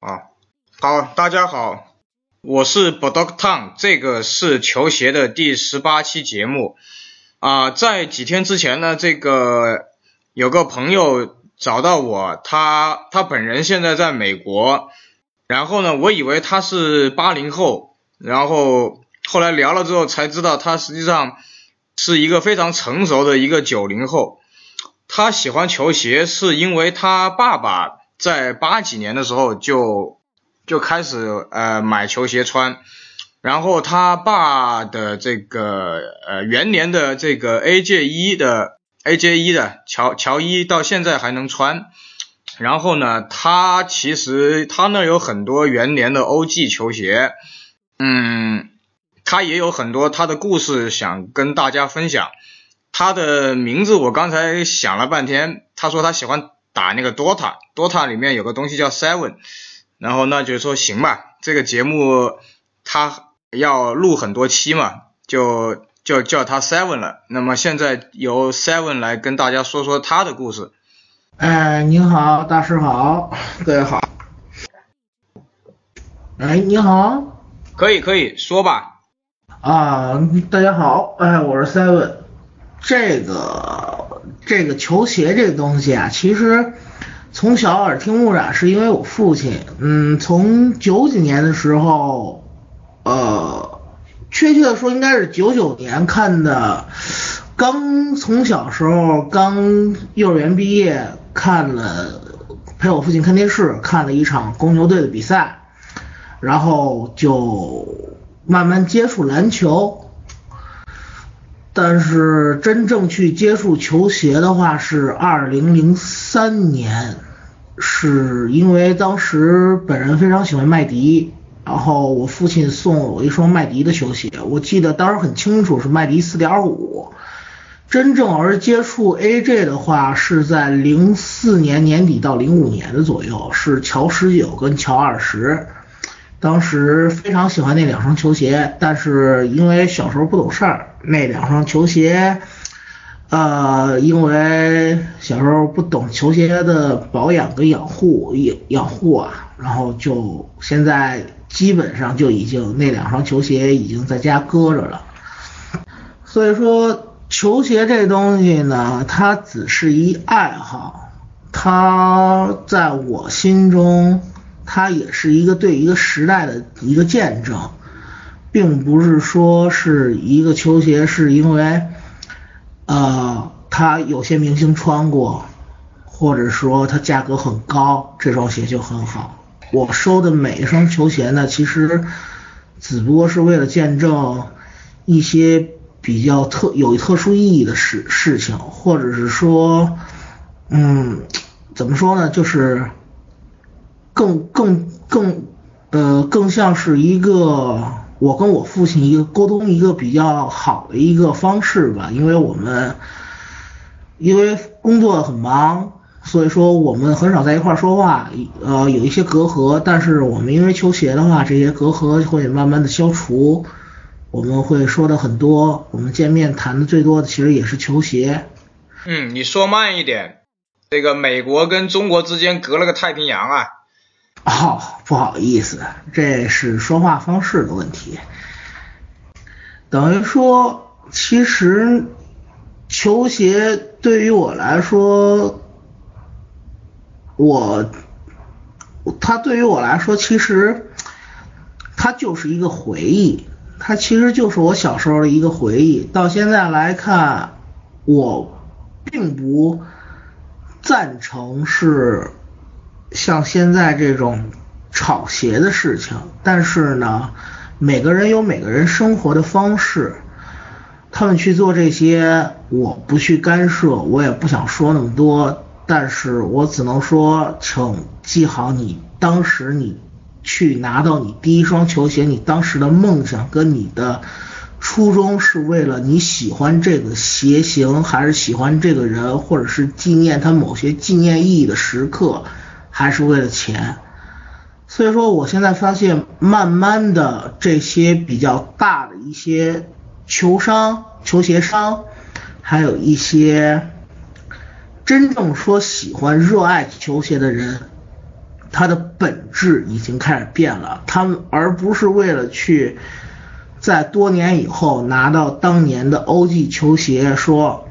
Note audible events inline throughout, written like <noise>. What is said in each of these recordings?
啊，好，大家好，我是 b o d o k Tang，这个是球鞋的第十八期节目啊。在几天之前呢，这个有个朋友找到我，他他本人现在在美国，然后呢，我以为他是八零后，然后后来聊了之后才知道，他实际上是一个非常成熟的一个九零后。他喜欢球鞋是因为他爸爸。在八几年的时候就就开始呃买球鞋穿，然后他爸的这个呃元年的这个 AJ 一的 AJ 一的乔乔一到现在还能穿，然后呢他其实他那有很多元年的 OG 球鞋，嗯，他也有很多他的故事想跟大家分享，他的名字我刚才想了半天，他说他喜欢。打那个 Dota，Dota 里面有个东西叫 Seven，然后那就说行吧，这个节目他要录很多期嘛，就就叫他 Seven 了。那么现在由 Seven 来跟大家说说他的故事。哎，你好，大师好，各位好。哎，你好。可以可以说吧。啊，大家好，哎，我是 Seven，这个。这个球鞋这个东西啊，其实从小耳听目染，是因为我父亲，嗯，从九几年的时候，呃，确切的说应该是九九年看的，刚从小时候刚幼儿园毕业，看了陪我父亲看电视，看了一场公牛队的比赛，然后就慢慢接触篮球。但是真正去接触球鞋的话是二零零三年，是因为当时本人非常喜欢麦迪，然后我父亲送了我一双麦迪的球鞋，我记得当时很清楚是麦迪四点五。真正而接触 AJ 的话是在零四年年底到零五年的左右，是乔十九跟乔二十。当时非常喜欢那两双球鞋，但是因为小时候不懂事儿，那两双球鞋，呃，因为小时候不懂球鞋的保养跟养护养养护啊，然后就现在基本上就已经那两双球鞋已经在家搁着了。所以说球鞋这东西呢，它只是一爱好，它在我心中。它也是一个对一个时代的一个见证，并不是说是一个球鞋是因为，呃，它有些明星穿过，或者说它价格很高，这双鞋就很好。我收的每一双球鞋呢，其实只不过是为了见证一些比较特有特殊意义的事事情，或者是说，嗯，怎么说呢，就是。更更更呃更像是一个我跟我父亲一个沟通一个比较好的一个方式吧，因为我们因为工作很忙，所以说我们很少在一块说话，呃有一些隔阂，但是我们因为球鞋的话，这些隔阂会慢慢的消除，我们会说的很多，我们见面谈的最多的其实也是球鞋。嗯，你说慢一点，这个美国跟中国之间隔了个太平洋啊。哦，不好意思，这是说话方式的问题。等于说，其实球鞋对于我来说，我，它对于我来说，其实它就是一个回忆，它其实就是我小时候的一个回忆。到现在来看，我并不赞成是。像现在这种炒鞋的事情，但是呢，每个人有每个人生活的方式，他们去做这些，我不去干涉，我也不想说那么多，但是我只能说，请记好你当时你去拿到你第一双球鞋，你当时的梦想跟你的初衷是为了你喜欢这个鞋型，还是喜欢这个人，或者是纪念他某些纪念意义的时刻。还是为了钱，所以说我现在发现，慢慢的这些比较大的一些球商、球鞋商，还有一些真正说喜欢、热爱球鞋的人，他的本质已经开始变了，他们而不是为了去在多年以后拿到当年的 OG 球鞋说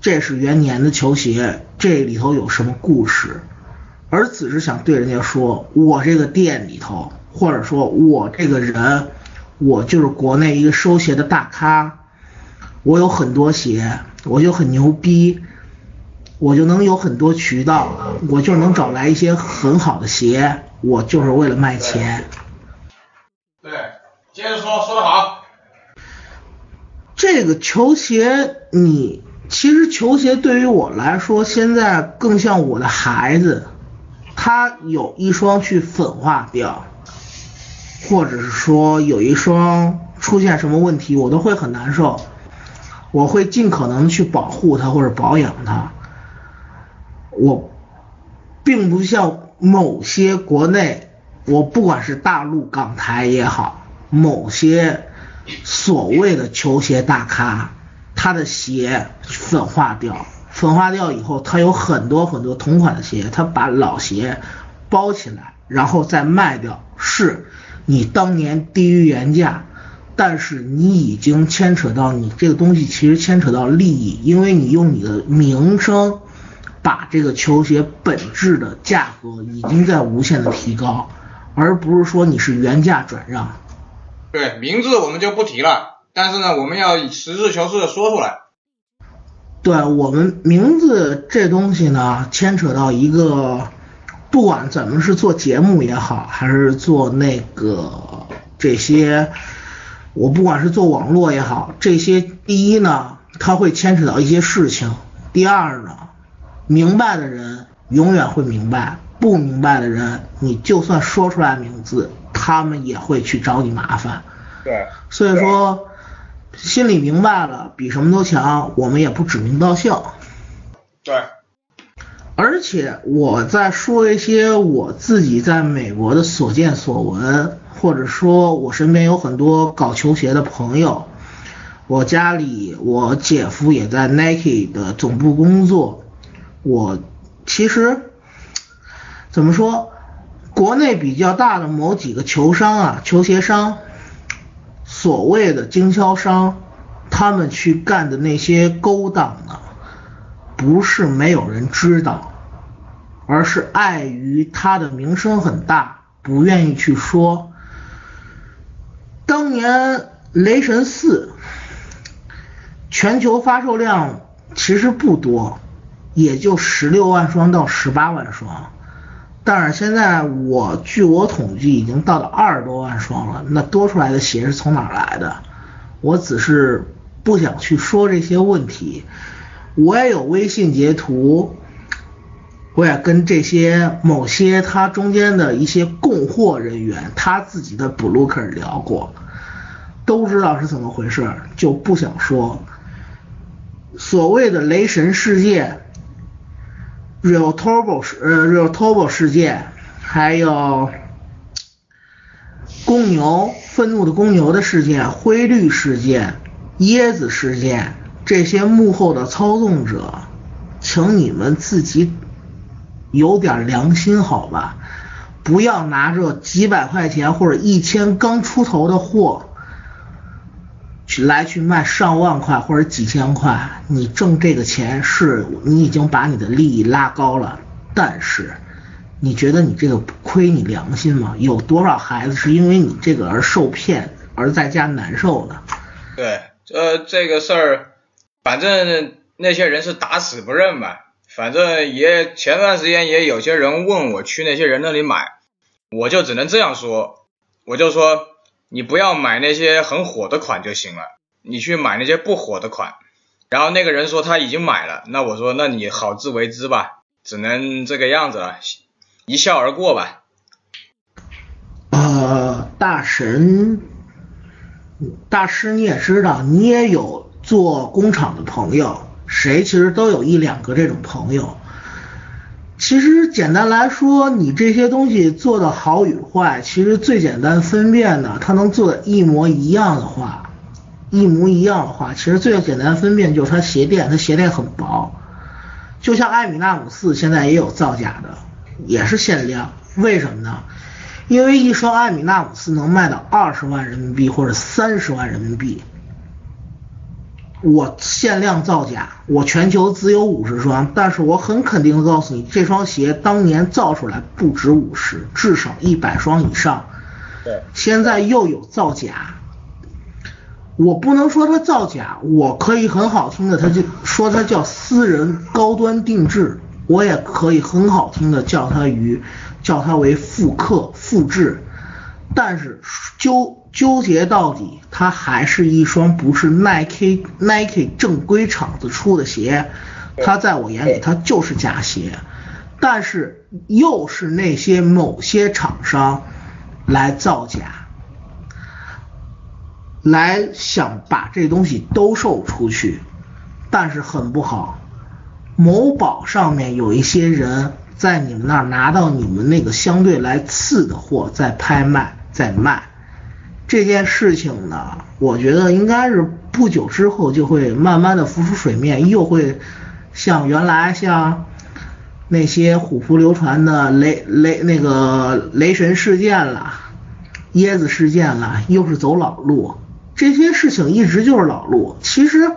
这是元年的球鞋，这里头有什么故事，而只是想对人家说，我这个店里头，或者说我这个人，我就是国内一个收鞋的大咖，我有很多鞋，我就很牛逼。我就能有很多渠道，我就能找来一些很好的鞋，我就是为了卖钱。对，接着说，说得好。这个球鞋，你其实球鞋对于我来说，现在更像我的孩子。他有一双去粉化掉，或者是说有一双出现什么问题，我都会很难受。我会尽可能去保护它或者保养它。我并不像某些国内，我不管是大陆港台也好，某些所谓的球鞋大咖，他的鞋粉化掉，粉化掉以后，他有很多很多同款的鞋，他把老鞋包起来，然后再卖掉。是你当年低于原价，但是你已经牵扯到你这个东西，其实牵扯到利益，因为你用你的名声。把这个球鞋本质的价格已经在无限的提高，而不是说你是原价转让。对，名字我们就不提了，但是呢，我们要以实事求是的说出来。对我们名字这东西呢，牵扯到一个，不管咱们是做节目也好，还是做那个这些，我不管是做网络也好，这些第一呢，它会牵扯到一些事情；第二呢。明白的人永远会明白，不明白的人，你就算说出来名字，他们也会去找你麻烦。对，所以说心里明白了，比什么都强。我们也不指名道姓。对。而且我在说一些我自己在美国的所见所闻，或者说我身边有很多搞球鞋的朋友，我家里我姐夫也在 Nike 的总部工作。我其实怎么说，国内比较大的某几个球商啊，球鞋商，所谓的经销商，他们去干的那些勾当呢，不是没有人知道，而是碍于他的名声很大，不愿意去说。当年雷神四全球发售量其实不多。也就十六万双到十八万双，但是现在我据我统计已经到了二十多万双了。那多出来的鞋是从哪儿来的？我只是不想去说这些问题。我也有微信截图，我也跟这些某些他中间的一些供货人员，他自己的 broker 聊过，都知道是怎么回事，就不想说。所谓的雷神事件。Real Turbo 事呃 Real Turbo 事件，还有公牛愤怒的公牛的事件，灰绿事件，椰子事件，这些幕后的操纵者，请你们自己有点良心好吧，不要拿着几百块钱或者一千刚出头的货。来去卖上万块或者几千块，你挣这个钱是你已经把你的利益拉高了，但是你觉得你这个亏你良心吗？有多少孩子是因为你这个而受骗而在家难受的？对，呃，这个事儿，反正那些人是打死不认吧。反正也前段时间也有些人问我去那些人那里买，我就只能这样说，我就说。你不要买那些很火的款就行了，你去买那些不火的款。然后那个人说他已经买了，那我说那你好自为之吧，只能这个样子了，一笑而过吧。呃，大神，大师你也知道，你也有做工厂的朋友，谁其实都有一两个这种朋友。其实简单来说，你这些东西做的好与坏，其实最简单分辨的，它能做的一模一样的话，一模一样的话，其实最简单分辨就是它鞋垫，它鞋垫很薄，就像艾米纳姆四现在也有造假的，也是限量，为什么呢？因为一双艾米纳姆斯能卖到二十万人民币或者三十万人民币。我限量造假，我全球只有五十双，但是我很肯定的告诉你，这双鞋当年造出来不止五十，至少一百双以上。对，现在又有造假，我不能说它造假，我可以很好听的，它就说它叫私人高端定制，我也可以很好听的叫它于叫它为复刻复制，但是纠纠结到底，它还是一双不是 Nike Nike 正规厂子出的鞋，它在我眼里它就是假鞋，但是又是那些某些厂商来造假，来想把这东西兜售出去，但是很不好，某宝上面有一些人在你们那儿拿到你们那个相对来次的货，在拍卖，在卖。这件事情呢，我觉得应该是不久之后就会慢慢的浮出水面，又会像原来像那些虎扑流传的雷雷那个雷神事件了，椰子事件了，又是走老路。这些事情一直就是老路。其实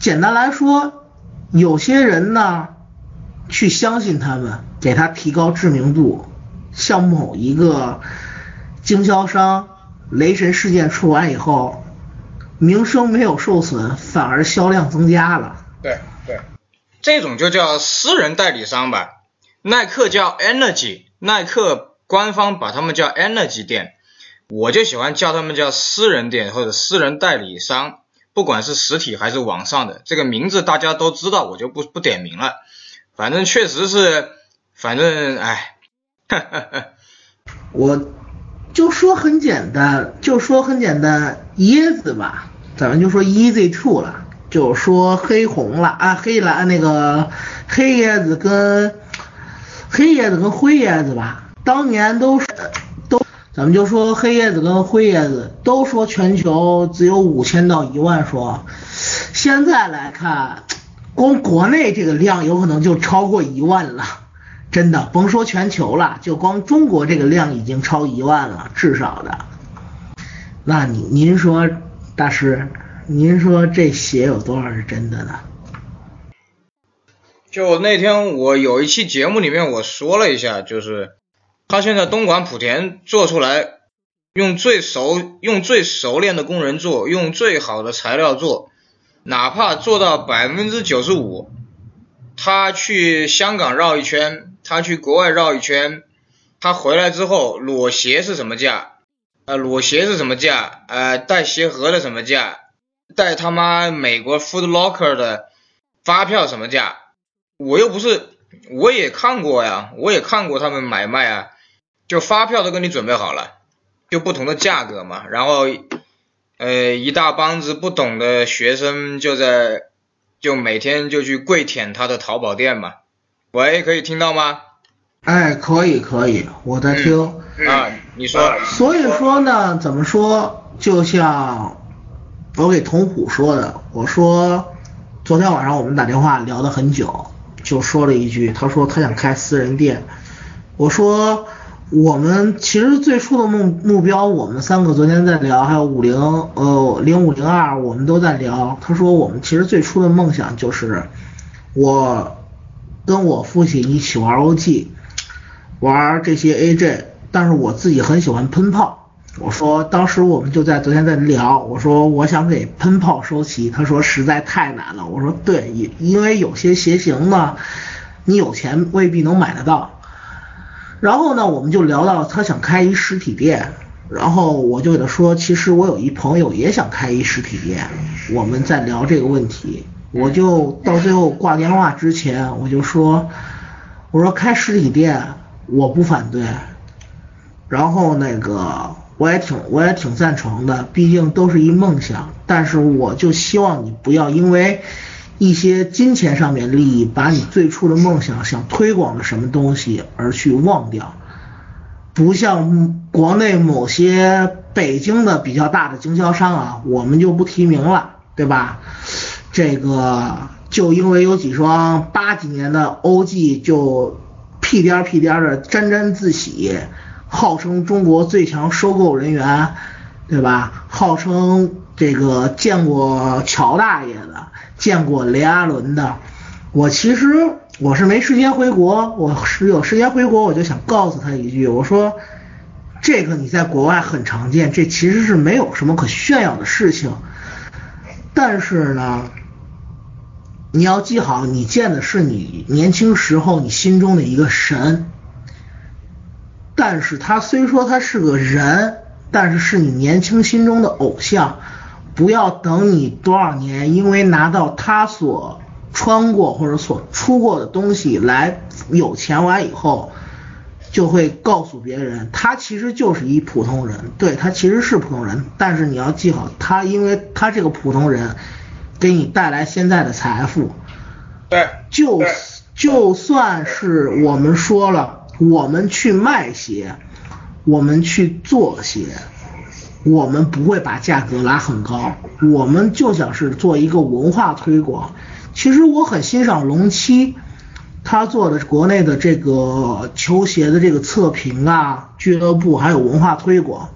简单来说，有些人呢去相信他们，给他提高知名度，像某一个经销商。雷神事件出完以后，名声没有受损，反而销量增加了。对对，这种就叫私人代理商吧。耐克叫 Energy，耐克官方把他们叫 Energy 店，我就喜欢叫他们叫私人店或者私人代理商，不管是实体还是网上的，这个名字大家都知道，我就不不点名了。反正确实是，反正哎，<laughs> 我。就说很简单，就说很简单，椰子吧，咱们就说 Easy Two 了，就说黑红了啊，黑蓝那个黑椰子跟黑椰子跟灰椰子吧，当年都是都，咱们就说黑椰子跟灰椰子都说全球只有五千到一万双，现在来看，光国内这个量有可能就超过一万了。真的，甭说全球了，就光中国这个量已经超一万了，至少的。那您您说，大师，您说这鞋有多少是真的呢？就那天我有一期节目里面我说了一下，就是他现在东莞莆田做出来，用最熟用最熟练的工人做，用最好的材料做，哪怕做到百分之九十五，他去香港绕一圈。他去国外绕一圈，他回来之后裸鞋是什么价？呃，裸鞋是什么价？呃，带鞋盒的什么价？带他妈美国 Food Locker 的发票什么价？我又不是，我也看过呀，我也看过他们买卖啊，就发票都给你准备好了，就不同的价格嘛。然后，呃，一大帮子不懂的学生就在，就每天就去跪舔他的淘宝店嘛。喂，可以听到吗？哎，可以可以，我在听。啊，你说。所以说呢，怎么说？就像我给童虎说的，我说昨天晚上我们打电话聊了很久，就说了一句，他说他想开私人店。我说我们其实最初的目目标，我们三个昨天在聊，还有五零呃零五零二，我们都在聊。他说我们其实最初的梦想就是我。跟我父亲一起玩 OG，玩这些 AJ，但是我自己很喜欢喷炮。我说当时我们就在昨天在聊，我说我想给喷炮收齐，他说实在太难了。我说对，因因为有些鞋型呢，你有钱未必能买得到。然后呢，我们就聊到他想开一实体店，然后我就给他说，其实我有一朋友也想开一实体店，我们在聊这个问题。我就到最后挂电话之前，我就说，我说开实体店我不反对，然后那个我也挺我也挺赞成的，毕竟都是一梦想。但是我就希望你不要因为一些金钱上面利益，把你最初的梦想想推广的什么东西而去忘掉。不像国内某些北京的比较大的经销商啊，我们就不提名了，对吧？这个就因为有几双八几年的 OG 就屁颠屁颠的沾沾自喜，号称中国最强收购人员，对吧？号称这个见过乔大爷的，见过雷阿伦的。我其实我是没时间回国，我是有时间回国，我就想告诉他一句，我说这个你在国外很常见，这其实是没有什么可炫耀的事情。但是呢。你要记好，你见的是你年轻时候你心中的一个神，但是他虽说他是个人，但是是你年轻心中的偶像。不要等你多少年，因为拿到他所穿过或者所出过的东西来有钱完以后，就会告诉别人他其实就是一普通人。对他其实是普通人，但是你要记好，他因为他这个普通人。给你带来现在的财富，对，就就算是我们说了，我们去卖鞋，我们去做鞋，我们不会把价格拉很高，我们就想是做一个文化推广。其实我很欣赏龙七，他做的国内的这个球鞋的这个测评啊，俱乐部还有文化推广，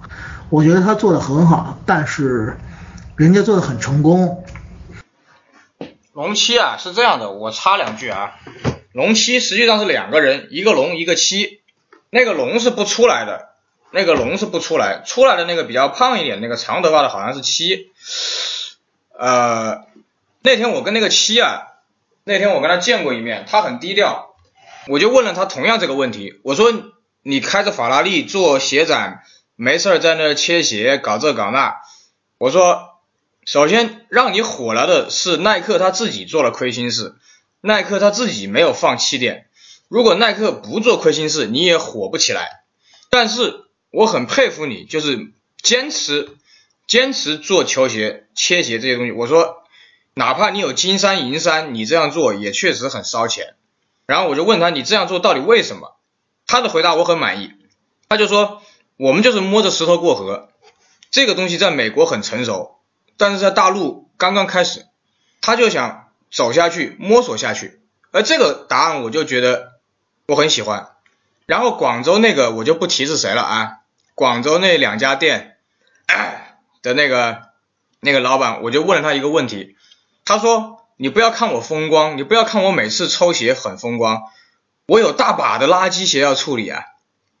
我觉得他做的很好，但是人家做的很成功。龙七啊，是这样的，我插两句啊。龙七实际上是两个人，一个龙，一个七。那个龙是不出来的，那个龙是不出来，出来的那个比较胖一点，那个长头发的好像是七。呃，那天我跟那个七啊，那天我跟他见过一面，他很低调，我就问了他同样这个问题，我说你开着法拉利做鞋展，没事儿在那切鞋，搞这搞那，我说。首先让你火了的是耐克他自己做了亏心事，耐克他自己没有放气垫。如果耐克不做亏心事，你也火不起来。但是我很佩服你，就是坚持坚持做球鞋、切鞋这些东西。我说，哪怕你有金山银山，你这样做也确实很烧钱。然后我就问他，你这样做到底为什么？他的回答我很满意，他就说，我们就是摸着石头过河，这个东西在美国很成熟。但是在大陆刚刚开始，他就想走下去摸索下去，而这个答案我就觉得我很喜欢。然后广州那个我就不提是谁了啊，广州那两家店的那个那个老板，我就问了他一个问题，他说你不要看我风光，你不要看我每次抽鞋很风光，我有大把的垃圾鞋要处理啊。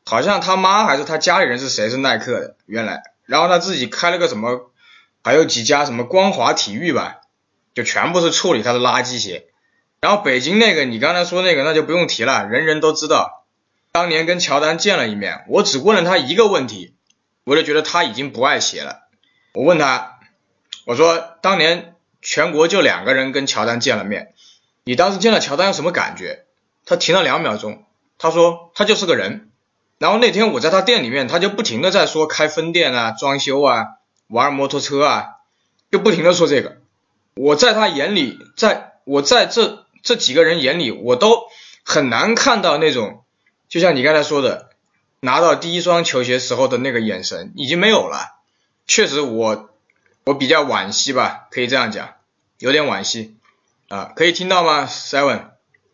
好像他妈还是他家里人是谁是耐克的原来，然后他自己开了个什么。还有几家什么光华体育吧，就全部是处理他的垃圾鞋。然后北京那个你刚才说那个那就不用提了，人人都知道。当年跟乔丹见了一面，我只问了他一个问题，我就觉得他已经不爱鞋了。我问他，我说当年全国就两个人跟乔丹见了面，你当时见了乔丹有什么感觉？他停了两秒钟，他说他就是个人。然后那天我在他店里面，他就不停的在说开分店啊，装修啊。玩摩托车啊，就不停的说这个。我在他眼里，在我在这这几个人眼里，我都很难看到那种，就像你刚才说的，拿到第一双球鞋时候的那个眼神已经没有了。确实，我我比较惋惜吧，可以这样讲，有点惋惜啊。可以听到吗，Seven？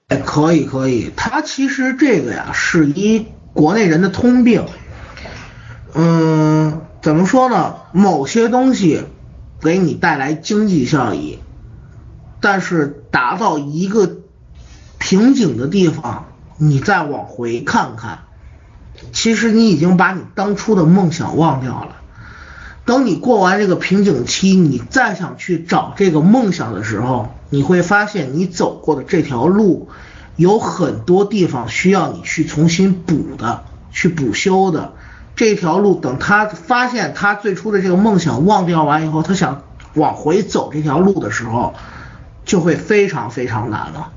哎，可以可以。他其实这个呀，是一国内人的通病。嗯。怎么说呢？某些东西给你带来经济效益，但是达到一个瓶颈的地方，你再往回看看，其实你已经把你当初的梦想忘掉了。等你过完这个瓶颈期，你再想去找这个梦想的时候，你会发现你走过的这条路有很多地方需要你去重新补的，去补修的。这条路，等他发现他最初的这个梦想忘掉完以后，他想往回走这条路的时候，就会非常非常难了。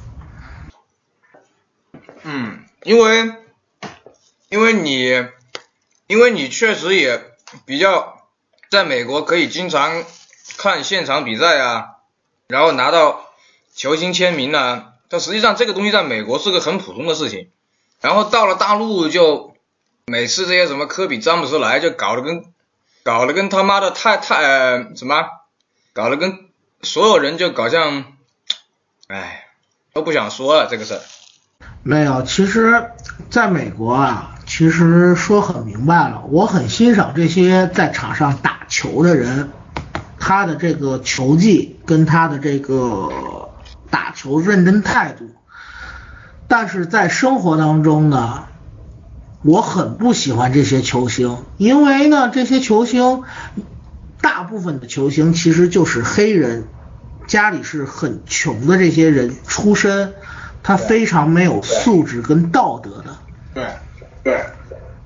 嗯，因为因为你因为你确实也比较在美国可以经常看现场比赛啊，然后拿到球星签名啊，但实际上这个东西在美国是个很普通的事情，然后到了大陆就。每次这些什么科比、詹姆斯来，就搞得跟搞得跟他妈的太太呃什么，搞得跟所有人就搞像，哎，都不想说了这个事儿。没有，其实在美国啊，其实说很明白了，我很欣赏这些在场上打球的人，他的这个球技跟他的这个打球认真态度。但是在生活当中呢，我很不喜欢这些球星，因为呢，这些球星大部分的球星其实就是黑人，家里是很穷的这些人出身，他非常没有素质跟道德的。对对，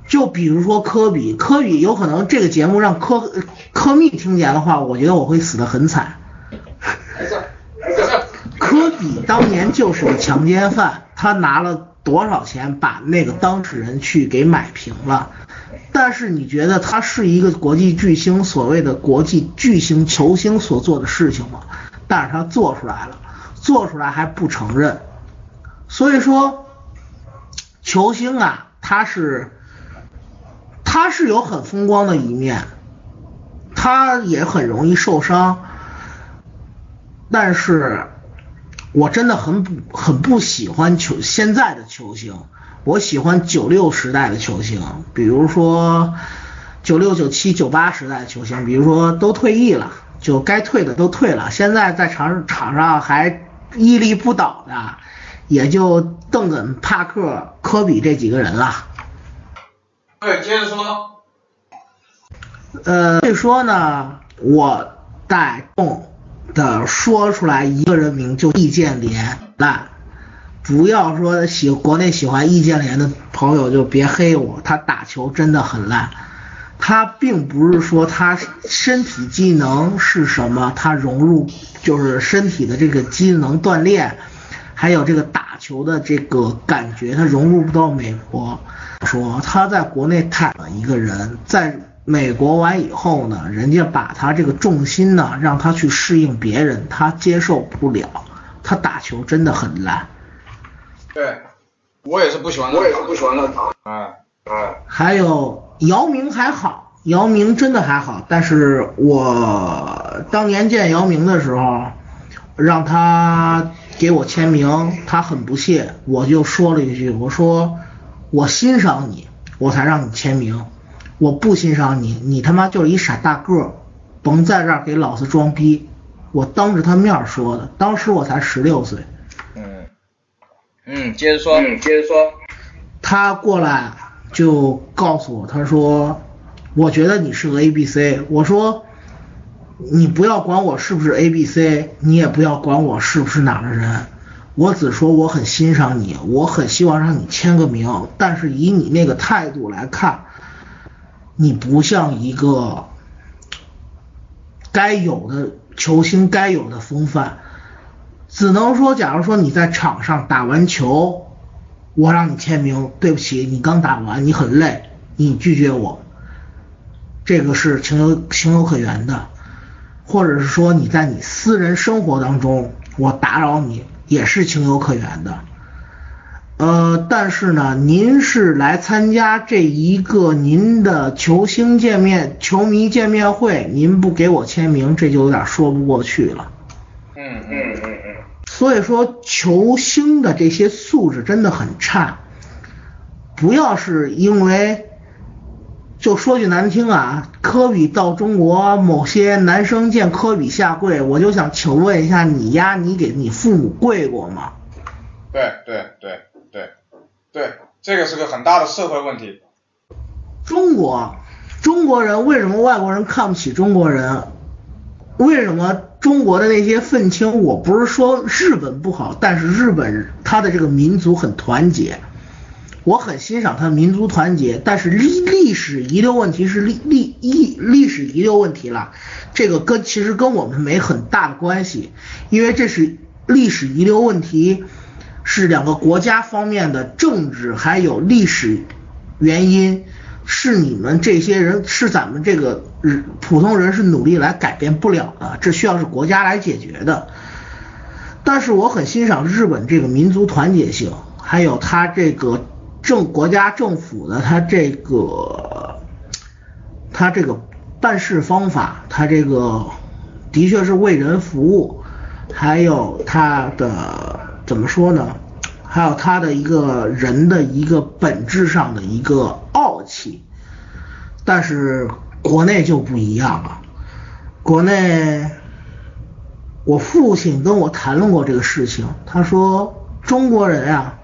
就比如说科比，科比有可能这个节目让科科密听见的话，我觉得我会死得很惨。科比当年就是个强奸犯。他拿了多少钱把那个当事人去给买平了？但是你觉得他是一个国际巨星，所谓的国际巨星球星所做的事情吗？但是他做出来了，做出来还不承认。所以说，球星啊，他是他是有很风光的一面，他也很容易受伤，但是。我真的很不很不喜欢球现在的球星，我喜欢九六时代的球星，比如说九六九七九八时代的球星，比如说都退役了，就该退的都退了，现在在场场上还屹立不倒的，也就邓肯、帕克、科比这几个人了。对，接着说。呃，所以说呢，我带动。的说出来一个人名就易建联烂，不要说喜国内喜欢易建联的朋友就别黑我，他打球真的很烂，他并不是说他身体机能是什么，他融入就是身体的这个机能锻炼，还有这个打球的这个感觉，他融入不到美国，说他在国内太了一个人在。美国完以后呢，人家把他这个重心呢，让他去适应别人，他接受不了，他打球真的很烂。对，我也是不喜欢，我也是不喜欢他打。哎哎。还有姚明还好，姚明真的还好，但是我当年见姚明的时候，让他给我签名，他很不屑，我就说了一句，我说我欣赏你，我才让你签名。我不欣赏你，你他妈就是一傻大个儿，甭在这儿给老子装逼！我当着他面说的，当时我才十六岁。嗯嗯，接着说，嗯，接着说。他过来就告诉我，他说，我觉得你是个 A B C。我说，你不要管我是不是 A B C，你也不要管我是不是哪的人，我只说我很欣赏你，我很希望让你签个名，但是以你那个态度来看。你不像一个该有的球星该有的风范，只能说，假如说你在场上打完球，我让你签名，对不起，你刚打完，你很累，你拒绝我，这个是情有情有可原的，或者是说你在你私人生活当中，我打扰你，也是情有可原的。呃，但是呢，您是来参加这一个您的球星见面、球迷见面会，您不给我签名，这就有点说不过去了。嗯嗯嗯嗯。所以说，球星的这些素质真的很差。不要是因为，就说句难听啊，科比到中国，某些男生见科比下跪，我就想请问一下你呀，你给你父母跪过吗？对对对。对，对这个是个很大的社会问题。中国，中国人为什么外国人看不起中国人？为什么中国的那些愤青？我不是说日本不好，但是日本他的这个民族很团结，我很欣赏他民族团结。但是历历史遗留问题是历历历历史遗留问题了，这个跟其实跟我们没很大的关系，因为这是历史遗留问题。是两个国家方面的政治还有历史原因，是你们这些人是咱们这个普通人是努力来改变不了的，这需要是国家来解决的。但是我很欣赏日本这个民族团结性，还有他这个政国家政府的他这个他这个办事方法，他这个的确是为人服务，还有他的。怎么说呢？还有他的一个人的一个本质上的一个傲气。但是国内就不一样了，国内，我父亲跟我谈论过这个事情，他说中国人啊，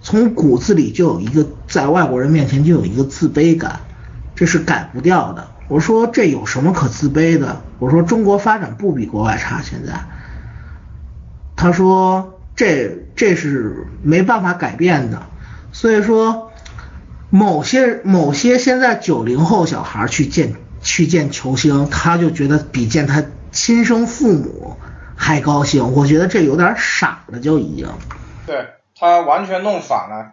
从骨子里就有一个在外国人面前就有一个自卑感，这是改不掉的。我说这有什么可自卑的？我说中国发展不比国外差，现在。他说这这是没办法改变的，所以说。某些某些现在九零后小孩去见去见球星，他就觉得比见他亲生父母还高兴。我觉得这有点傻了，就已经。对他完全弄反了，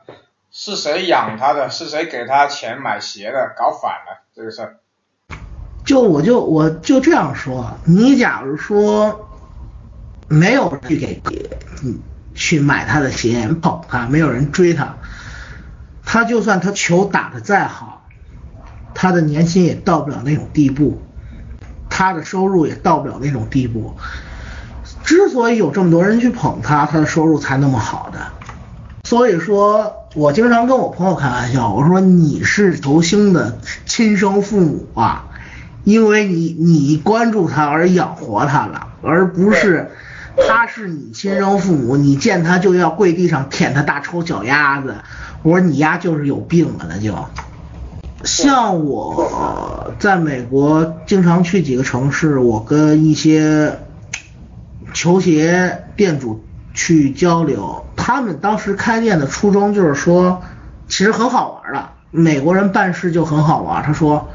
是谁养他的？是谁给他钱买鞋的？搞反了这个事儿。就我就我就这样说，你假如说没有人去给嗯去买他的鞋捧他，没有人追他。他就算他球打得再好，他的年薪也到不了那种地步，他的收入也到不了那种地步。之所以有这么多人去捧他，他的收入才那么好的。所以说我经常跟我朋友开玩笑，我说你是球星的亲生父母啊，因为你你关注他而养活他了，而不是他是你亲生父母，你见他就要跪地上舔他大臭脚丫子。我说你丫就是有病了，那就像我在美国经常去几个城市，我跟一些球鞋店主去交流，他们当时开店的初衷就是说，其实很好玩的，美国人办事就很好玩。他说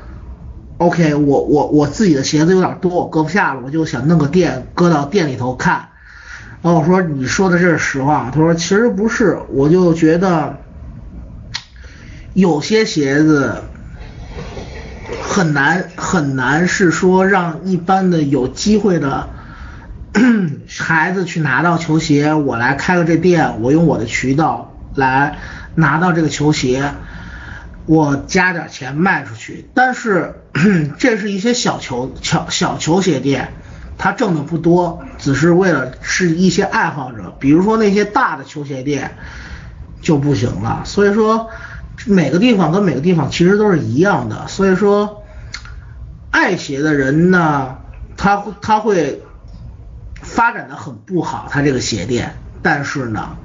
，OK，我我我自己的鞋子有点多，我搁不下了，我就想弄个店搁到店里头看。然后我说你说的这是实话，他说其实不是，我就觉得。有些鞋子很难很难，是说让一般的有机会的 <clears throat> 孩子去拿到球鞋，我来开个这店，我用我的渠道来拿到这个球鞋，我加点钱卖出去。但是 <clears throat> 这是一些小球小小球鞋店，他挣的不多，只是为了是一些爱好者。比如说那些大的球鞋店就不行了，所以说。每个地方跟每个地方其实都是一样的，所以说爱鞋的人呢，他他会发展的很不好，他这个鞋店。但是呢，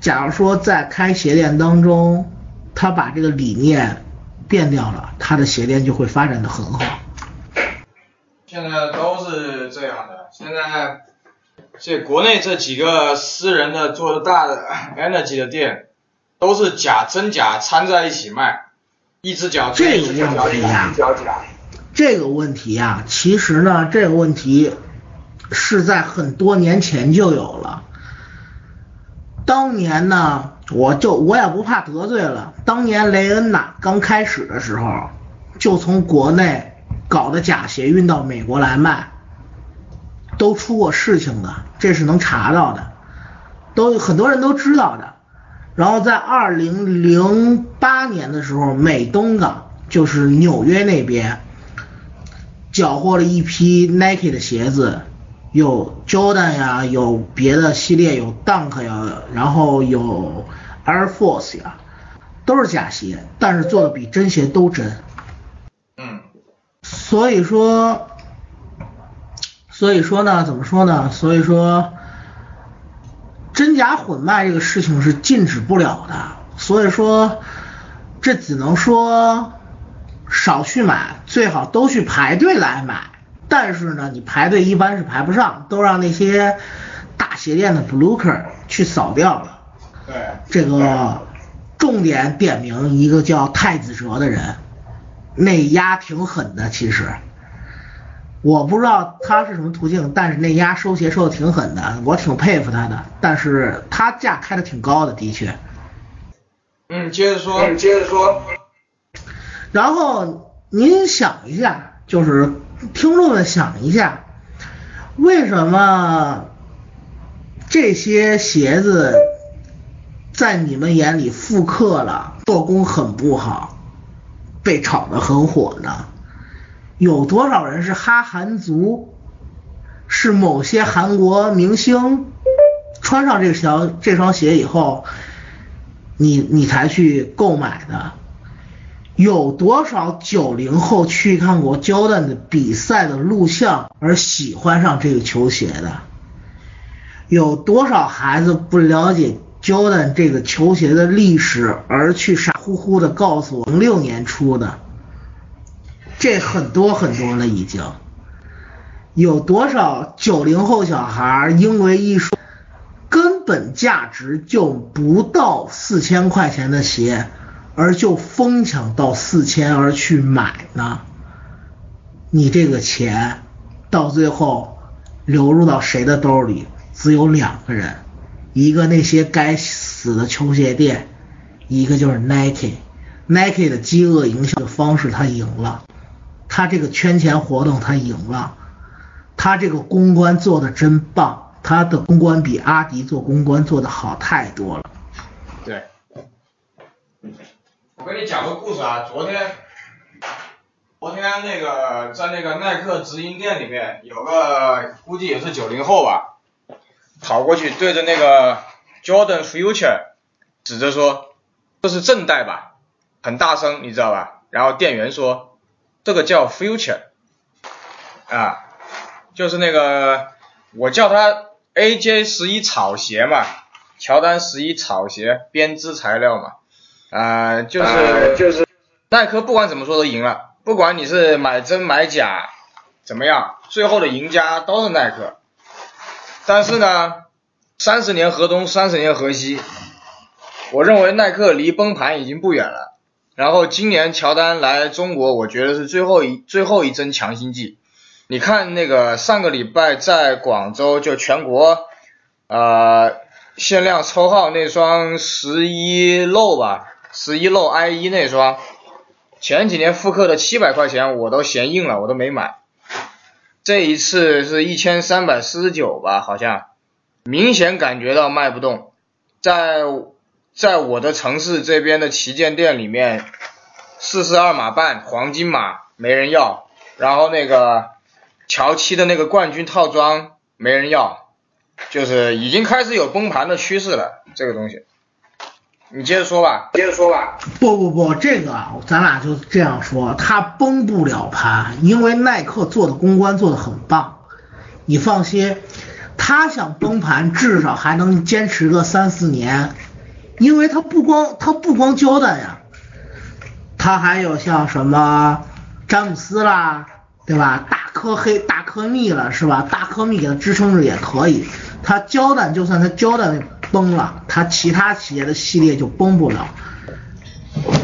假如说在开鞋店当中，他把这个理念变掉了，他的鞋店就会发展的很好。现在都是这样的，现在这国内这几个私人的做的大的 energy 的店。都是假真假掺在一起卖，一只脚这个问题呀，这个问题呀，其实呢，这个问题是在很多年前就有了。当年呢，我就我也不怕得罪了，当年雷恩呐刚开始的时候，就从国内搞的假鞋运到美国来卖，都出过事情的，这是能查到的，都很多人都知道的。然后在二零零八年的时候，美东港就是纽约那边缴获了一批 Nike 的鞋子，有 Jordan 呀，有别的系列，有 Dunk 呀，然后有 Air Force 呀，都是假鞋，但是做的比真鞋都真。嗯。所以说，所以说呢，怎么说呢？所以说。真假混卖这个事情是禁止不了的，所以说这只能说少去买，最好都去排队来买。但是呢，你排队一般是排不上，都让那些大鞋店的 bluker 去扫掉了。对，这个重点点名一个叫太子哲的人，那压挺狠的，其实。我不知道他是什么途径，但是那丫收鞋收的挺狠的，我挺佩服他的。但是他价开的挺高的，的确。嗯，接着说，接着说。然后您想一下，就是听众们想一下，为什么这些鞋子在你们眼里复刻了，做工很不好，被炒得很火呢？有多少人是哈韩族？是某些韩国明星穿上这条这双鞋以后，你你才去购买的。有多少九零后去看过 Jordan 的比赛的录像而喜欢上这个球鞋的？有多少孩子不了解 Jordan 这个球鞋的历史而去傻乎乎的告诉我零六年出的？这很多很多了已经。有多少九零后小孩因为一双根本价值就不到四千块钱的鞋，而就疯抢到四千而去买呢？你这个钱到最后流入到谁的兜里？只有两个人，一个那些该死的球鞋店，一个就是 Nike。Nike 的饥饿营销的方式，他赢了，他这个圈钱活动他赢了。他这个公关做的真棒，他的公关比阿迪做公关做的好太多了。对，我跟你讲个故事啊，昨天，昨天那个在那个耐克直营店里面，有个估计也是九零后吧，跑过去对着那个 Jordan Future 指着说，这是正代吧，很大声，你知道吧？然后店员说，这个叫 Future，啊。就是那个，我叫它 AJ 十一草鞋嘛，乔丹十一草鞋编织材料嘛，啊，就是就是耐克不管怎么说都赢了，不管你是买真买假怎么样，最后的赢家都是耐克。但是呢，三十年河东，三十年河西，我认为耐克离崩盘已经不远了。然后今年乔丹来中国，我觉得是最后一最后一针强心剂。你看那个上个礼拜在广州就全国呃限量抽号那双十一漏吧，十一漏 I 一那双，前几年复刻的七百块钱我都嫌硬了，我都没买。这一次是一千三百四十九吧，好像明显感觉到卖不动。在在我的城市这边的旗舰店里面，四十二码半黄金码没人要，然后那个。乔七的那个冠军套装没人要，就是已经开始有崩盘的趋势了。这个东西，你接着说吧，接着说吧。不不不，这个咱俩就这样说，他崩不了盘，因为耐克做的公关做的很棒。你放心，他想崩盘至少还能坚持个三四年，因为他不光他不光交代呀，他还有像什么詹姆斯啦。对吧？大科黑，大科密了，是吧？大科密给他支撑着也可以。他交代就算它胶带崩了，它其他企业的系列就崩不了。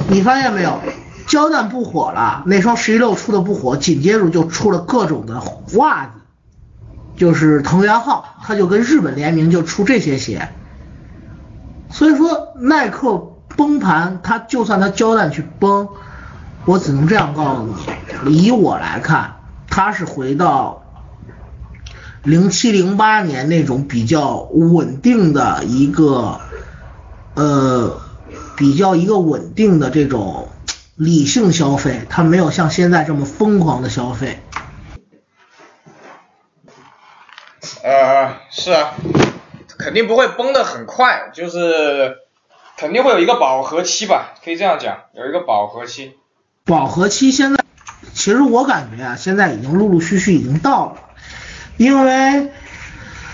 你发现没有？胶弹不火了，那双十一六出的不火，紧接着就出了各种的袜子，就是藤原浩，他就跟日本联名就出这些鞋。所以说耐克崩盘，它就算它胶弹去崩，我只能这样告诉你，以我来看。它是回到零七零八年那种比较稳定的一个呃比较一个稳定的这种理性消费，它没有像现在这么疯狂的消费。呃，是啊，肯定不会崩的很快，就是肯定会有一个饱和期吧，可以这样讲，有一个饱和期。饱和期现在。其实我感觉啊，现在已经陆陆续续已经到了，因为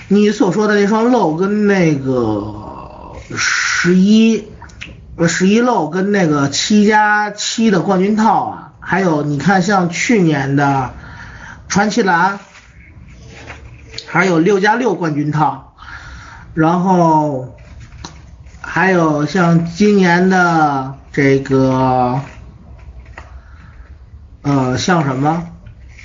你所说的那双漏跟那个十一呃十一漏跟那个七加七的冠军套啊，还有你看像去年的传奇蓝，还有六加六冠军套，然后还有像今年的这个。呃，像什么，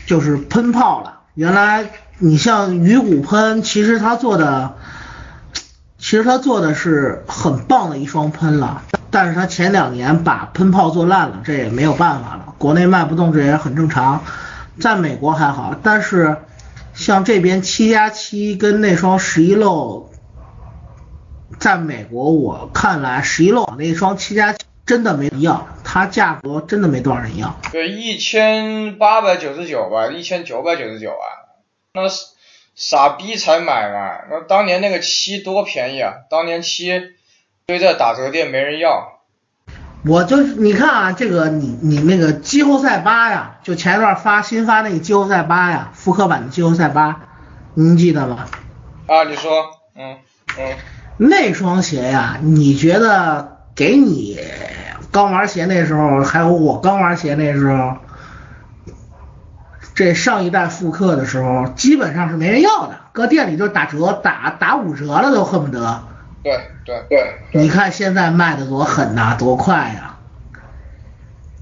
就是喷炮了。原来你像鱼骨喷，其实他做的，其实他做的是很棒的一双喷了。但是他前两年把喷炮做烂了，这也没有办法了。国内卖不动，这也很正常。在美国还好，但是像这边七加七跟那双十一漏，在美国我看来十一漏那双七加七。真的没一样，它价格真的没多少人要。对，一千八百九十九吧，一千九百九十九啊。那傻逼才买嘛。那当年那个七多便宜啊，当年七堆在打折店没人要。我就你看啊，这个你你那个季后赛八呀，就前一段发新发那个季后赛八呀，复刻版的季后赛八，您记得吗？啊，你说，嗯嗯，那双鞋呀，你觉得给你刚玩鞋那时候，还有我刚玩鞋那时候，这上一代复刻的时候，基本上是没人要的，搁店里就打折，打打五折了都恨不得。对对对，你看现在卖的多狠呐，多快呀，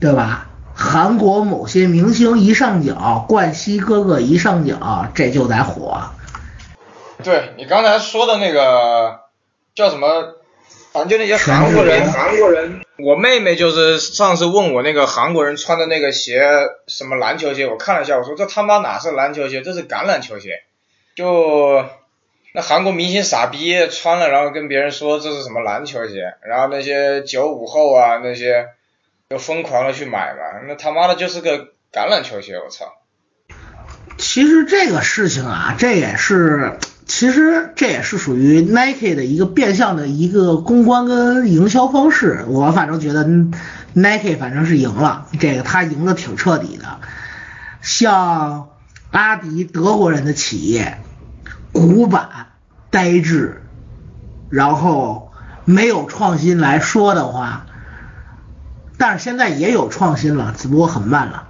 对吧？韩国某些明星一上脚，冠希哥哥一上脚，这就得火。对你刚才说的那个叫什么？反正就那些韩国人，韩国人。我妹妹就是上次问我那个韩国人穿的那个鞋，什么篮球鞋，我看了一下，我说这他妈哪是篮球鞋，这是橄榄球鞋。就那韩国明星傻逼穿了，然后跟别人说这是什么篮球鞋，然后那些九五后啊那些就疯狂的去买嘛，那他妈的就是个橄榄球鞋，我操！其实这个事情啊，这也是。其实这也是属于 Nike 的一个变相的一个公关跟营销方式。我反正觉得 Nike 反正是赢了，这个他赢的挺彻底的。像阿迪德国人的企业，古板、呆滞，然后没有创新来说的话，但是现在也有创新了，只不过很慢了。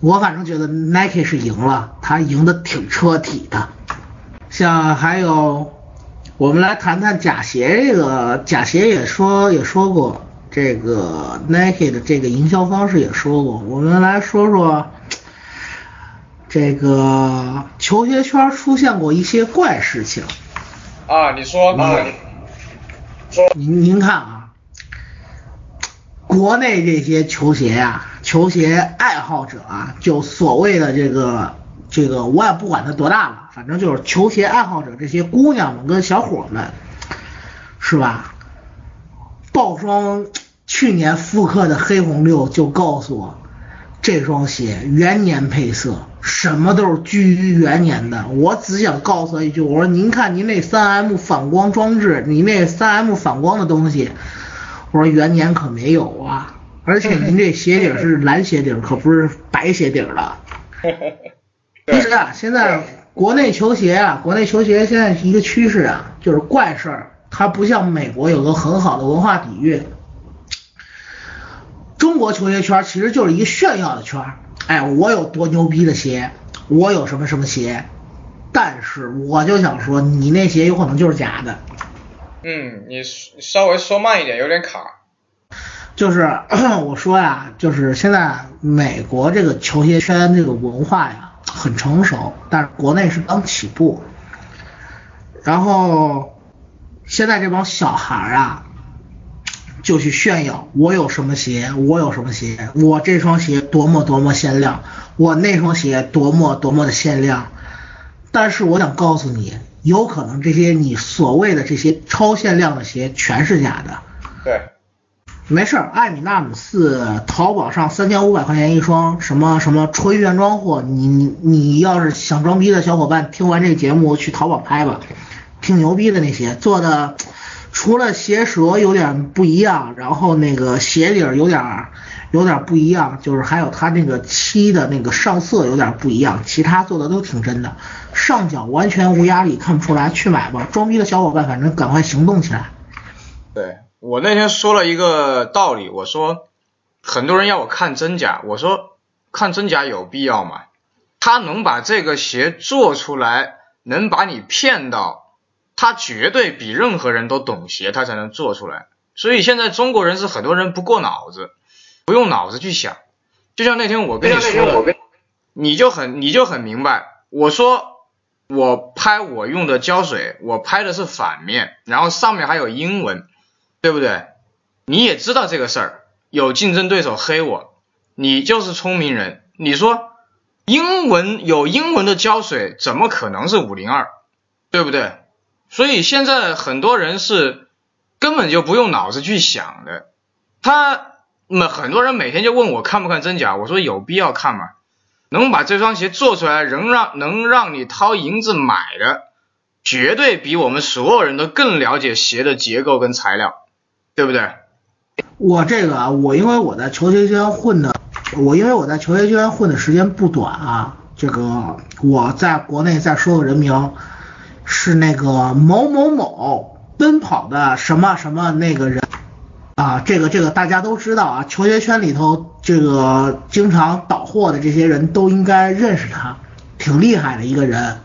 我反正觉得 Nike 是赢了，他赢的挺彻底的。像还有，我们来谈谈假鞋这个，假鞋也说也说过，这个 Nike 的这个营销方式也说过，我们来说说，这个球鞋圈出现过一些怪事情。啊，你说啊，说您您看啊，国内这些球鞋啊，球鞋爱好者啊，就所谓的这个。这个我也不管他多大了，反正就是球鞋爱好者这些姑娘们跟小伙们，是吧？爆双去年复刻的黑红六就告诉我，这双鞋元年配色，什么都是居于元年的。我只想告诉他一句，我说您看您那三 M 反光装置，你那三 M 反光的东西，我说元年可没有啊，而且您这鞋底是蓝鞋底，可不是白鞋底了。<laughs> 其实啊，现在国内球鞋啊，国内球鞋现在一个趋势啊，就是怪事儿。它不像美国有个很好的文化底蕴，中国球鞋圈其实就是一个炫耀的圈儿。哎，我有多牛逼的鞋，我有什么什么鞋，但是我就想说，你那鞋有可能就是假的。嗯，你稍微说慢一点，有点卡。<clears throat> 就是 <clears throat> 我说呀，就是现在美国这个球鞋圈这个文化呀。很成熟，但是国内是刚起步。然后现在这帮小孩啊，就去炫耀我有什么鞋，我有什么鞋，我这双鞋多么多么限量，我那双鞋多么多么的限量。但是我想告诉你，有可能这些你所谓的这些超限量的鞋全是假的。对。没事儿，艾米纳姆四淘宝上三千五百块钱一双，什么什么纯原装货。你你你要是想装逼的小伙伴，听完这个节目去淘宝拍吧，挺牛逼的那鞋做的，除了鞋舌有点不一样，然后那个鞋底儿有点有点不一样，就是还有它那个漆的那个上色有点不一样，其他做的都挺真的，上脚完全无压力，看不出来，去买吧，装逼的小伙伴反正赶快行动起来。对。我那天说了一个道理，我说很多人要我看真假，我说看真假有必要吗？他能把这个鞋做出来，能把你骗到，他绝对比任何人都懂鞋，他才能做出来。所以现在中国人是很多人不过脑子，不用脑子去想。就像那天我跟你说的，你就很你就很明白。我说我拍我用的胶水，我拍的是反面，然后上面还有英文。对不对？你也知道这个事儿，有竞争对手黑我，你就是聪明人。你说英文有英文的胶水，怎么可能是五零二？对不对？所以现在很多人是根本就不用脑子去想的。他们很多人每天就问我看不看真假，我说有必要看吗？能把这双鞋做出来，能让能让你掏银子买的，绝对比我们所有人都更了解鞋的结构跟材料，对不对？我这个啊，我因为我在球鞋圈混的，我因为我在球鞋圈混的时间不短啊，这个我在国内再说个人名，是那个某某某奔跑的什么什么那个人。啊，这个这个大家都知道啊，球鞋圈里头这个经常倒货的这些人都应该认识他，挺厉害的一个人。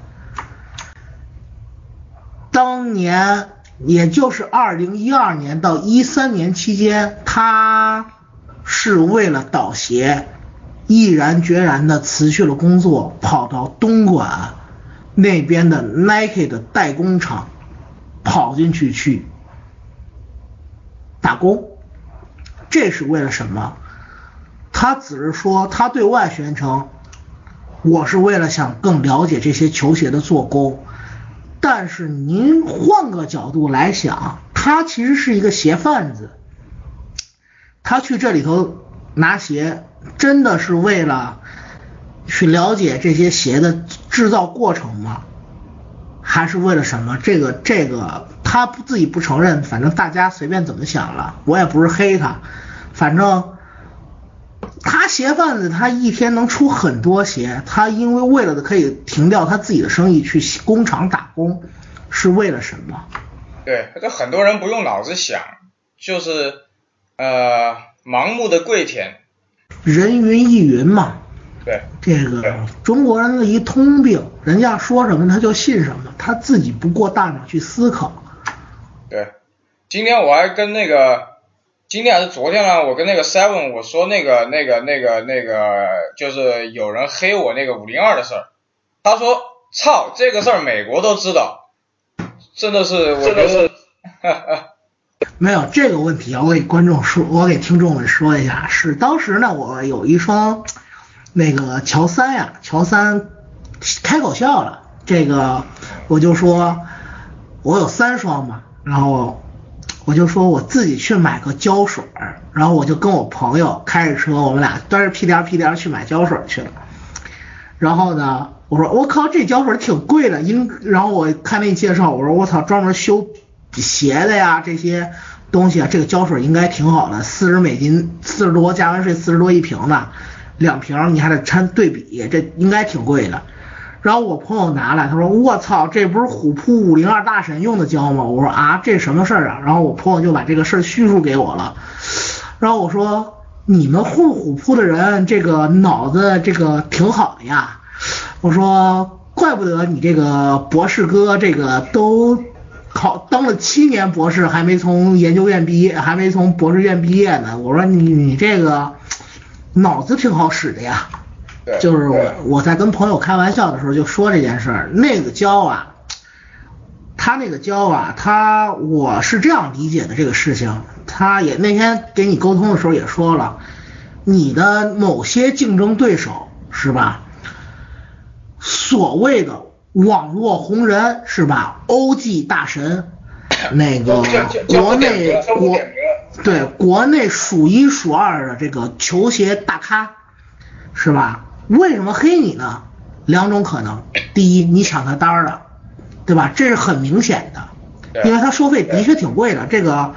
当年也就是二零一二年到一三年期间，他是为了倒鞋，毅然决然的辞去了工作，跑到东莞那边的 Nike 的代工厂跑进去去。打工，这是为了什么？他只是说他对外宣称，我是为了想更了解这些球鞋的做工。但是您换个角度来想，他其实是一个鞋贩子，他去这里头拿鞋，真的是为了去了解这些鞋的制造过程吗？还是为了什么？这个这个。他不自己不承认，反正大家随便怎么想了，我也不是黑他，反正他鞋贩子，他一天能出很多鞋，他因为为了可以停掉他自己的生意去工厂打工，是为了什么？对，这很多人不用脑子想，就是呃盲目的跪舔，人云亦云嘛。对，这个中国人的一通病，人家说什么他就信什么，他自己不过大脑去思考。对，今天我还跟那个，今天还是昨天呢，我跟那个 Seven 我说那个那个那个那个，就是有人黑我那个五零二的事儿，他说操，这个事儿美国都知道，真的是，我觉得，<laughs> 没有这个问题啊，我给观众说，我给听众们说一下，是当时呢，我有一双那个乔三呀，乔三开口笑了，这个我就说，我有三双嘛。然后我就说我自己去买个胶水儿，然后我就跟我朋友开着车，我们俩端着屁颠屁颠去买胶水去了。然后呢，我说我靠，这胶水挺贵的，应然后我看那介绍，我说我操，专门修鞋的呀这些东西啊，这个胶水应该挺好的，四十美金，四十多加完税四十多一瓶的，两瓶你还得掺对比，这应该挺贵的。然后我朋友拿来，他说我操，这不是虎扑五零二大神用的胶吗？我说啊，这什么事儿啊？然后我朋友就把这个事儿叙述给我了。然后我说你们混虎扑的人，这个脑子这个挺好的呀。我说怪不得你这个博士哥这个都考当了七年博士，还没从研究院毕业，还没从博士院毕业呢。我说你你这个脑子挺好使的呀。就是我我在跟朋友开玩笑的时候就说这件事儿，那个胶啊，他那个胶啊，他我是这样理解的这个事情，他也那天给你沟通的时候也说了，你的某些竞争对手是吧，所谓的网络红人是吧，OG 大神，那个国内国对国内数一数二的这个球鞋大咖是吧？为什么黑你呢？两种可能，第一，你抢他单了，对吧？这是很明显的，因为他收费的确挺贵的。这个，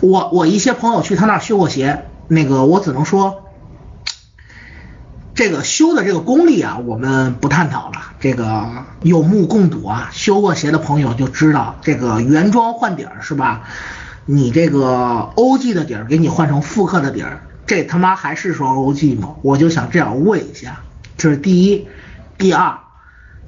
我我一些朋友去他那儿修过鞋，那个我只能说，这个修的这个功力啊，我们不探讨了。这个有目共睹啊，修过鞋的朋友就知道，这个原装换底儿是吧？你这个 OG 的底儿给你换成复刻的底儿。这他妈还是双 OG 吗？我就想这样问一下，这是第一。第二，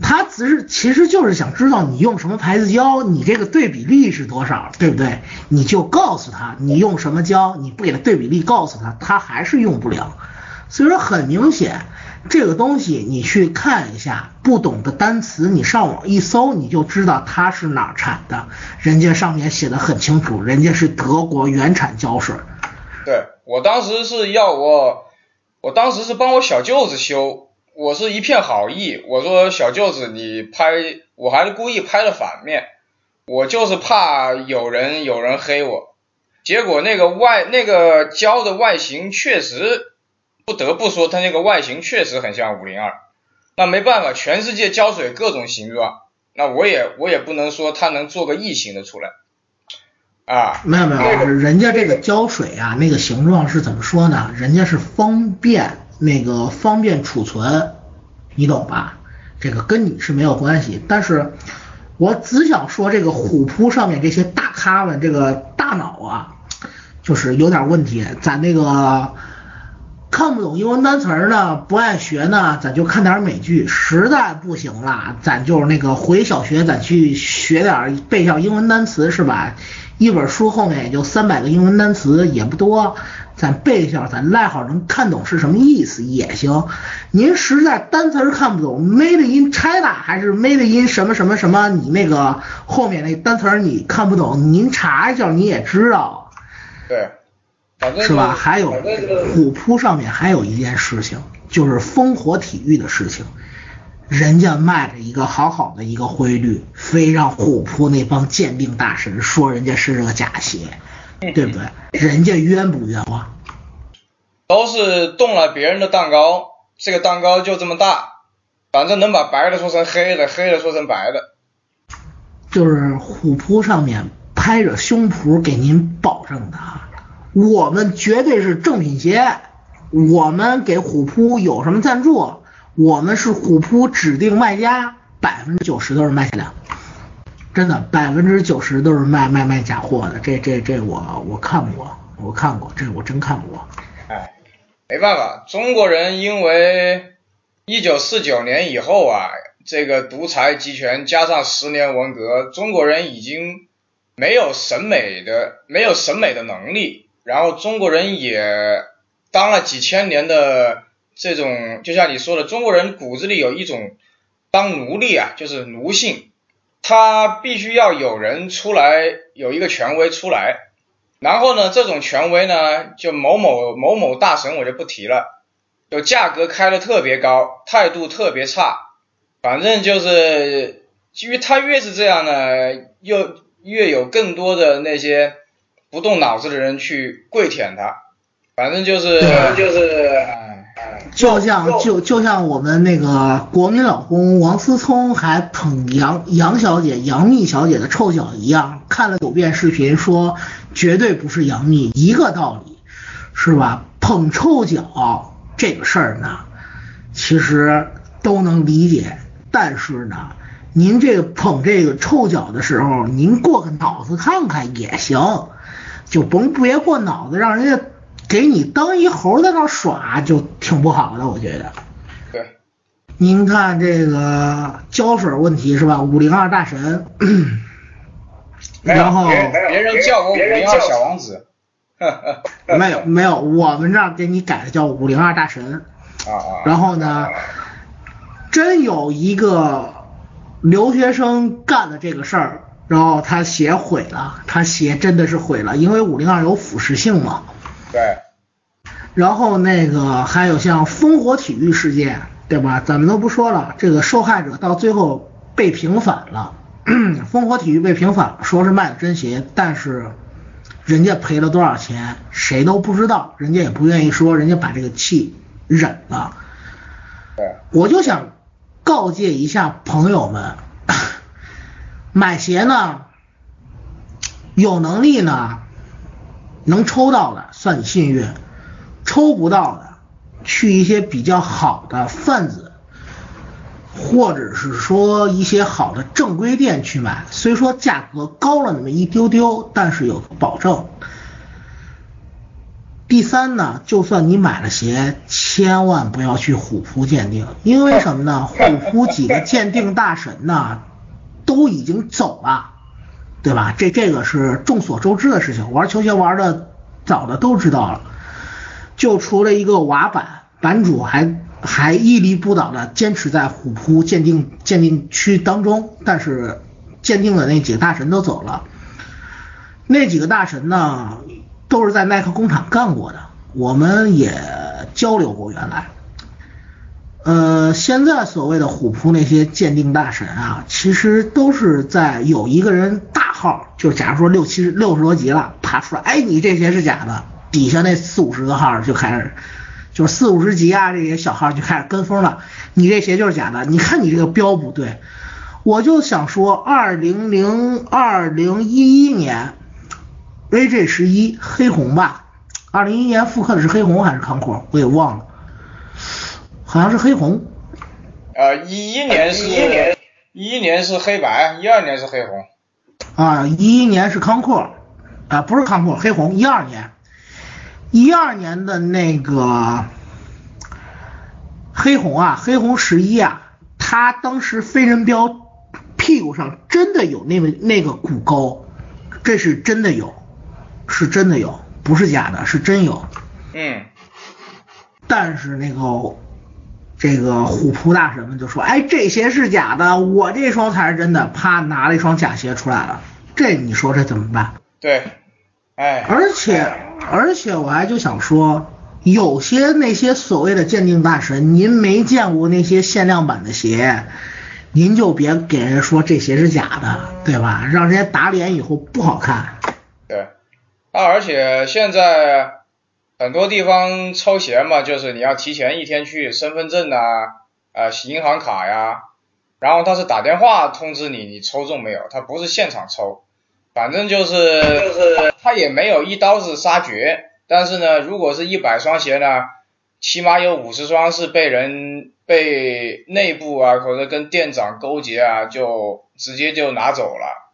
他只是其实就是想知道你用什么牌子胶，你这个对比率是多少，对不对？你就告诉他你用什么胶，你不给他对比例告诉他，他还是用不了。所以说很明显，这个东西你去看一下，不懂的单词你上网一搜，你就知道它是哪产的，人家上面写的很清楚，人家是德国原产胶水。对我当时是要我，我当时是帮我小舅子修，我是一片好意，我说小舅子你拍，我还是故意拍了反面，我就是怕有人有人黑我，结果那个外那个胶的外形确实不得不说它那个外形确实很像五零二。那没办法，全世界胶水各种形状，那我也我也不能说它能做个异形的出来。啊，没有没有，人家这个胶水啊，那个形状是怎么说呢？人家是方便那个方便储存，你懂吧？这个跟你是没有关系。但是我只想说，这个虎扑上面这些大咖们，这个大脑啊，就是有点问题。咱那个看不懂英文单词呢，不爱学呢，咱就看点美剧。实在不行了，咱就那个回小学，咱去学点背下英文单词，是吧？一本书后面也就三百个英文单词，也不多，咱背一下，咱赖好能看懂是什么意思也行。您实在单词看不懂，Made in China 还是 Made in 什么什么什么，你那个后面那单词你看不懂，您查一下你也知道。对，是吧？还有虎扑上面还有一件事情，就是烽火体育的事情。人家卖着一个好好的一个灰绿，非让虎扑那帮鉴定大神说人家是个假鞋，对不对？人家冤不冤枉？都是动了别人的蛋糕，这个蛋糕就这么大，反正能把白的说成黑的，黑的说成白的。就是虎扑上面拍着胸脯给您保证的，我们绝对是正品鞋，我们给虎扑有什么赞助？我们是虎扑指定卖家，百分之九十都是卖假的，真的百分之九十都是卖卖卖假货的。这这这我我看过，我看过，这我真看过。哎，没办法，中国人因为一九四九年以后啊，这个独裁集权加上十年文革，中国人已经没有审美的没有审美的能力，然后中国人也当了几千年的。这种就像你说的，中国人骨子里有一种当奴隶啊，就是奴性，他必须要有人出来，有一个权威出来，然后呢，这种权威呢，就某某某某大神我就不提了，就价格开的特别高，态度特别差，反正就是因为他越是这样呢，又越有更多的那些不动脑子的人去跪舔他，反正就是就是。就像就就像我们那个国民老公王思聪还捧杨杨小姐杨幂小姐的臭脚一样，看了九遍视频说绝对不是杨幂，一个道理，是吧？捧臭脚这个事儿呢，其实都能理解，但是呢，您这个捧这个臭脚的时候，您过个脑子看看也行，就甭别过脑子，让人家。给你当一猴在那耍就挺不好的，我觉得。对。您看这个胶水问题是吧？五零二大神。<coughs> 然后别人叫我五零二小王子。没有没有，我们这儿给你改的叫五零二大神。啊啊。然后呢，真有一个留学生干了这个事儿，然后他鞋毁了，他鞋真的是毁了，因为五零二有腐蚀性嘛。对，然后那个还有像烽火体育事件，对吧？咱们都不说了，这个受害者到最后被平反了，烽火体育被平反了，说是卖的真鞋，但是人家赔了多少钱，谁都不知道，人家也不愿意说，人家把这个气忍了。对，我就想告诫一下朋友们，<laughs> 买鞋呢，有能力呢。能抽到的算你幸运，抽不到的去一些比较好的贩子，或者是说一些好的正规店去买，虽说价格高了那么一丢丢，但是有保证。第三呢，就算你买了鞋，千万不要去虎扑鉴定，因为什么呢？虎扑几个鉴定大神呢都已经走了。对吧？这这个是众所周知的事情，玩球鞋玩的早的都知道了。就除了一个瓦板版主还还屹立不倒的坚持在虎扑鉴定鉴定区当中，但是鉴定的那几个大神都走了。那几个大神呢，都是在耐克工厂干过的，我们也交流过原来。呃，现在所谓的虎扑那些鉴定大神啊，其实都是在有一个人大号，就假如说六七六十多级了，爬出来，哎，你这些是假的，底下那四五十个号就开始就是四五十级啊这些小号就开始跟风了，你这鞋就是假的，你看你这个标不对。我就想说，二零零二零一一年，AJ 十一黑红吧，二零一一年复刻的是黑红还是康阔，我也忘了，好像是黑红。呃，一一年是一一年是黑白，一二年是黑红。啊，一一年是康阔，啊不是康阔，黑红，一二年，一二年的那个黑红啊，黑红十一啊，它当时飞人标屁股上真的有那个那个骨沟，这是真的有，是真的有，不是假的，是真有。嗯。但是那个这个虎扑大神们就说，哎，这鞋是假的，我这双才是真的，啪拿了一双假鞋出来了。这你说这怎么办？对，哎，而且而且我还就想说，有些那些所谓的鉴定大神，您没见过那些限量版的鞋，您就别给人说这鞋是假的，对吧？让人家打脸以后不好看。对，啊，而且现在很多地方抽鞋嘛，就是你要提前一天去身份证啊，呃，银行卡呀，然后他是打电话通知你你抽中没有，他不是现场抽。反正就是就是他也没有一刀子杀绝，但是呢，如果是一百双鞋呢，起码有五十双是被人被内部啊或者跟店长勾结啊，就直接就拿走了，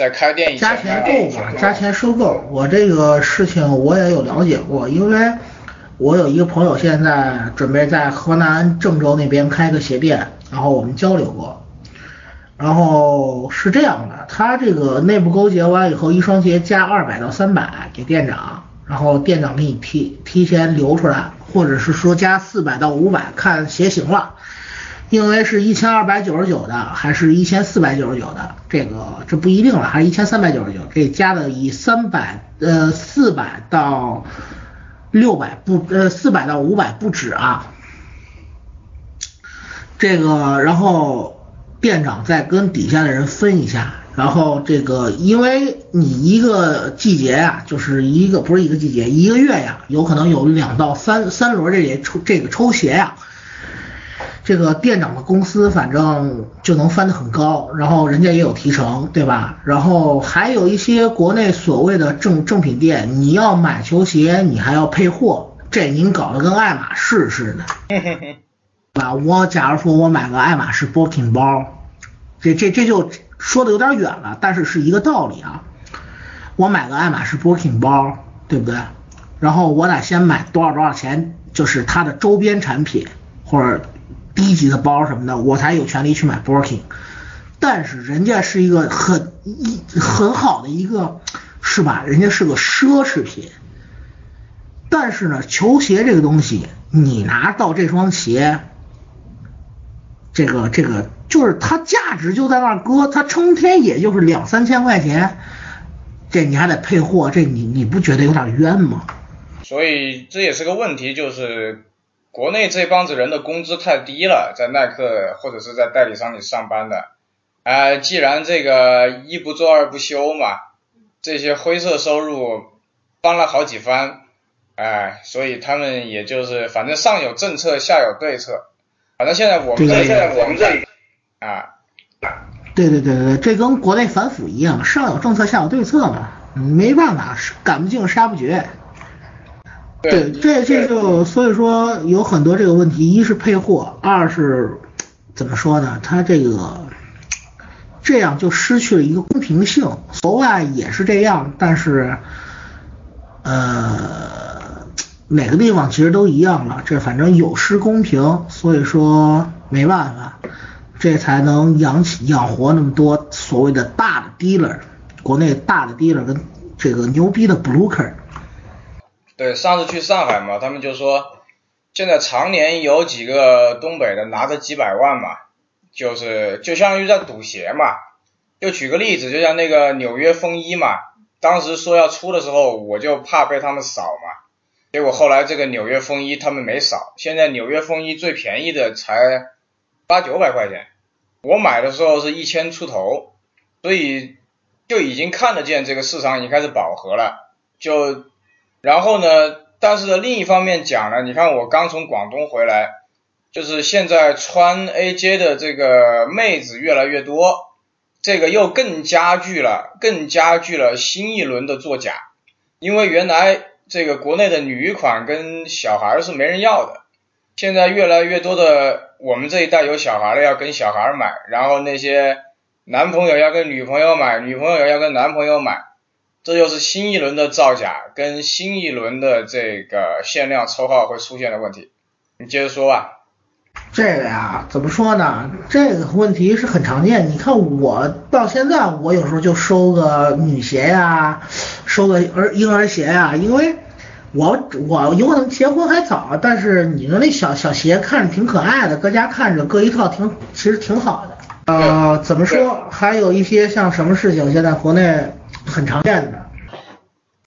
在开店以前。加钱购嘛，加钱收购。我这个事情我也有了解过，因为我有一个朋友现在准备在河南郑州那边开个鞋店，然后我们交流过。然后是这样的，他这个内部勾结完以后，一双鞋加二百到三百给店长，然后店长给你提提前留出来，或者是说加四百到五百看鞋型了，因为是一千二百九十九的，还是一千四百九十九的，这个这不一定了，还是一千三百九十九，这加的以三百呃四百到六百不呃四百到五百不止啊，这个然后。店长再跟底下的人分一下，然后这个，因为你一个季节呀，就是一个不是一个季节，一个月呀，有可能有两到三三轮这些抽这个抽鞋呀，这个店长的公司反正就能翻得很高，然后人家也有提成，对吧？然后还有一些国内所谓的正正品店，你要买球鞋，你还要配货，这您搞得跟爱马仕似的。<laughs> 啊，我假如说我买个爱马仕 Booking 包，这这这就说的有点远了，但是是一个道理啊。我买个爱马仕 Booking 包，对不对？然后我得先买多少多少钱，就是它的周边产品或者低级的包什么的，我才有权利去买 Birkin。但是人家是一个很一很好的一个，是吧？人家是个奢侈品。但是呢，球鞋这个东西，你拿到这双鞋。这个这个就是它价值就在那儿搁，它成天也就是两三千块钱，这你还得配货，这你你不觉得有点冤吗？所以这也是个问题，就是国内这帮子人的工资太低了，在耐克或者是在代理商里上班的，哎，既然这个一不做二不休嘛，这些灰色收入翻了好几番，哎，所以他们也就是反正上有政策，下有对策。反正现在我们这现在我们这里啊，对对对对这跟国内反腐一样，上有政策下有对策嘛，没办法，赶不尽杀不绝。对，这这就所以说有很多这个问题，一是配货，二是怎么说呢？它这个这样就失去了一个公平性。国外也是这样，但是呃。哪个地方其实都一样了，这反正有失公平，所以说没办法，这才能养起养活那么多所谓的大的 dealer，国内大的 dealer 跟这个牛逼的 broker。对，上次去上海嘛，他们就说现在常年有几个东北的拿着几百万嘛，就是就相当于在赌鞋嘛。就举个例子，就像那个纽约风衣嘛，当时说要出的时候，我就怕被他们扫嘛。结果后来这个纽约风衣他们没扫，现在纽约风衣最便宜的才八九百块钱，我买的时候是一千出头，所以就已经看得见这个市场已经开始饱和了。就然后呢，但是，另一方面讲呢，你看我刚从广东回来，就是现在穿 AJ 的这个妹子越来越多，这个又更加剧了，更加剧了新一轮的作假，因为原来这个国内的女款跟小孩是没人要的，现在越来越多的我们这一代有小孩的要跟小孩买，然后那些男朋友要跟女朋友买，女朋友要跟男朋友买。这就是新一轮的造假跟新一轮的这个限量抽号会出现的问题，你接着说吧。这个呀，怎么说呢？这个问题是很常见。你看我到现在，我有时候就收个女鞋呀，收个儿婴儿鞋呀，因为我我有可能结婚还早，但是你的那小小鞋看着挺可爱的，搁家看着搁一套挺其实挺好的。呃，怎么说？还有一些像什么事情，现在国内。很常见的，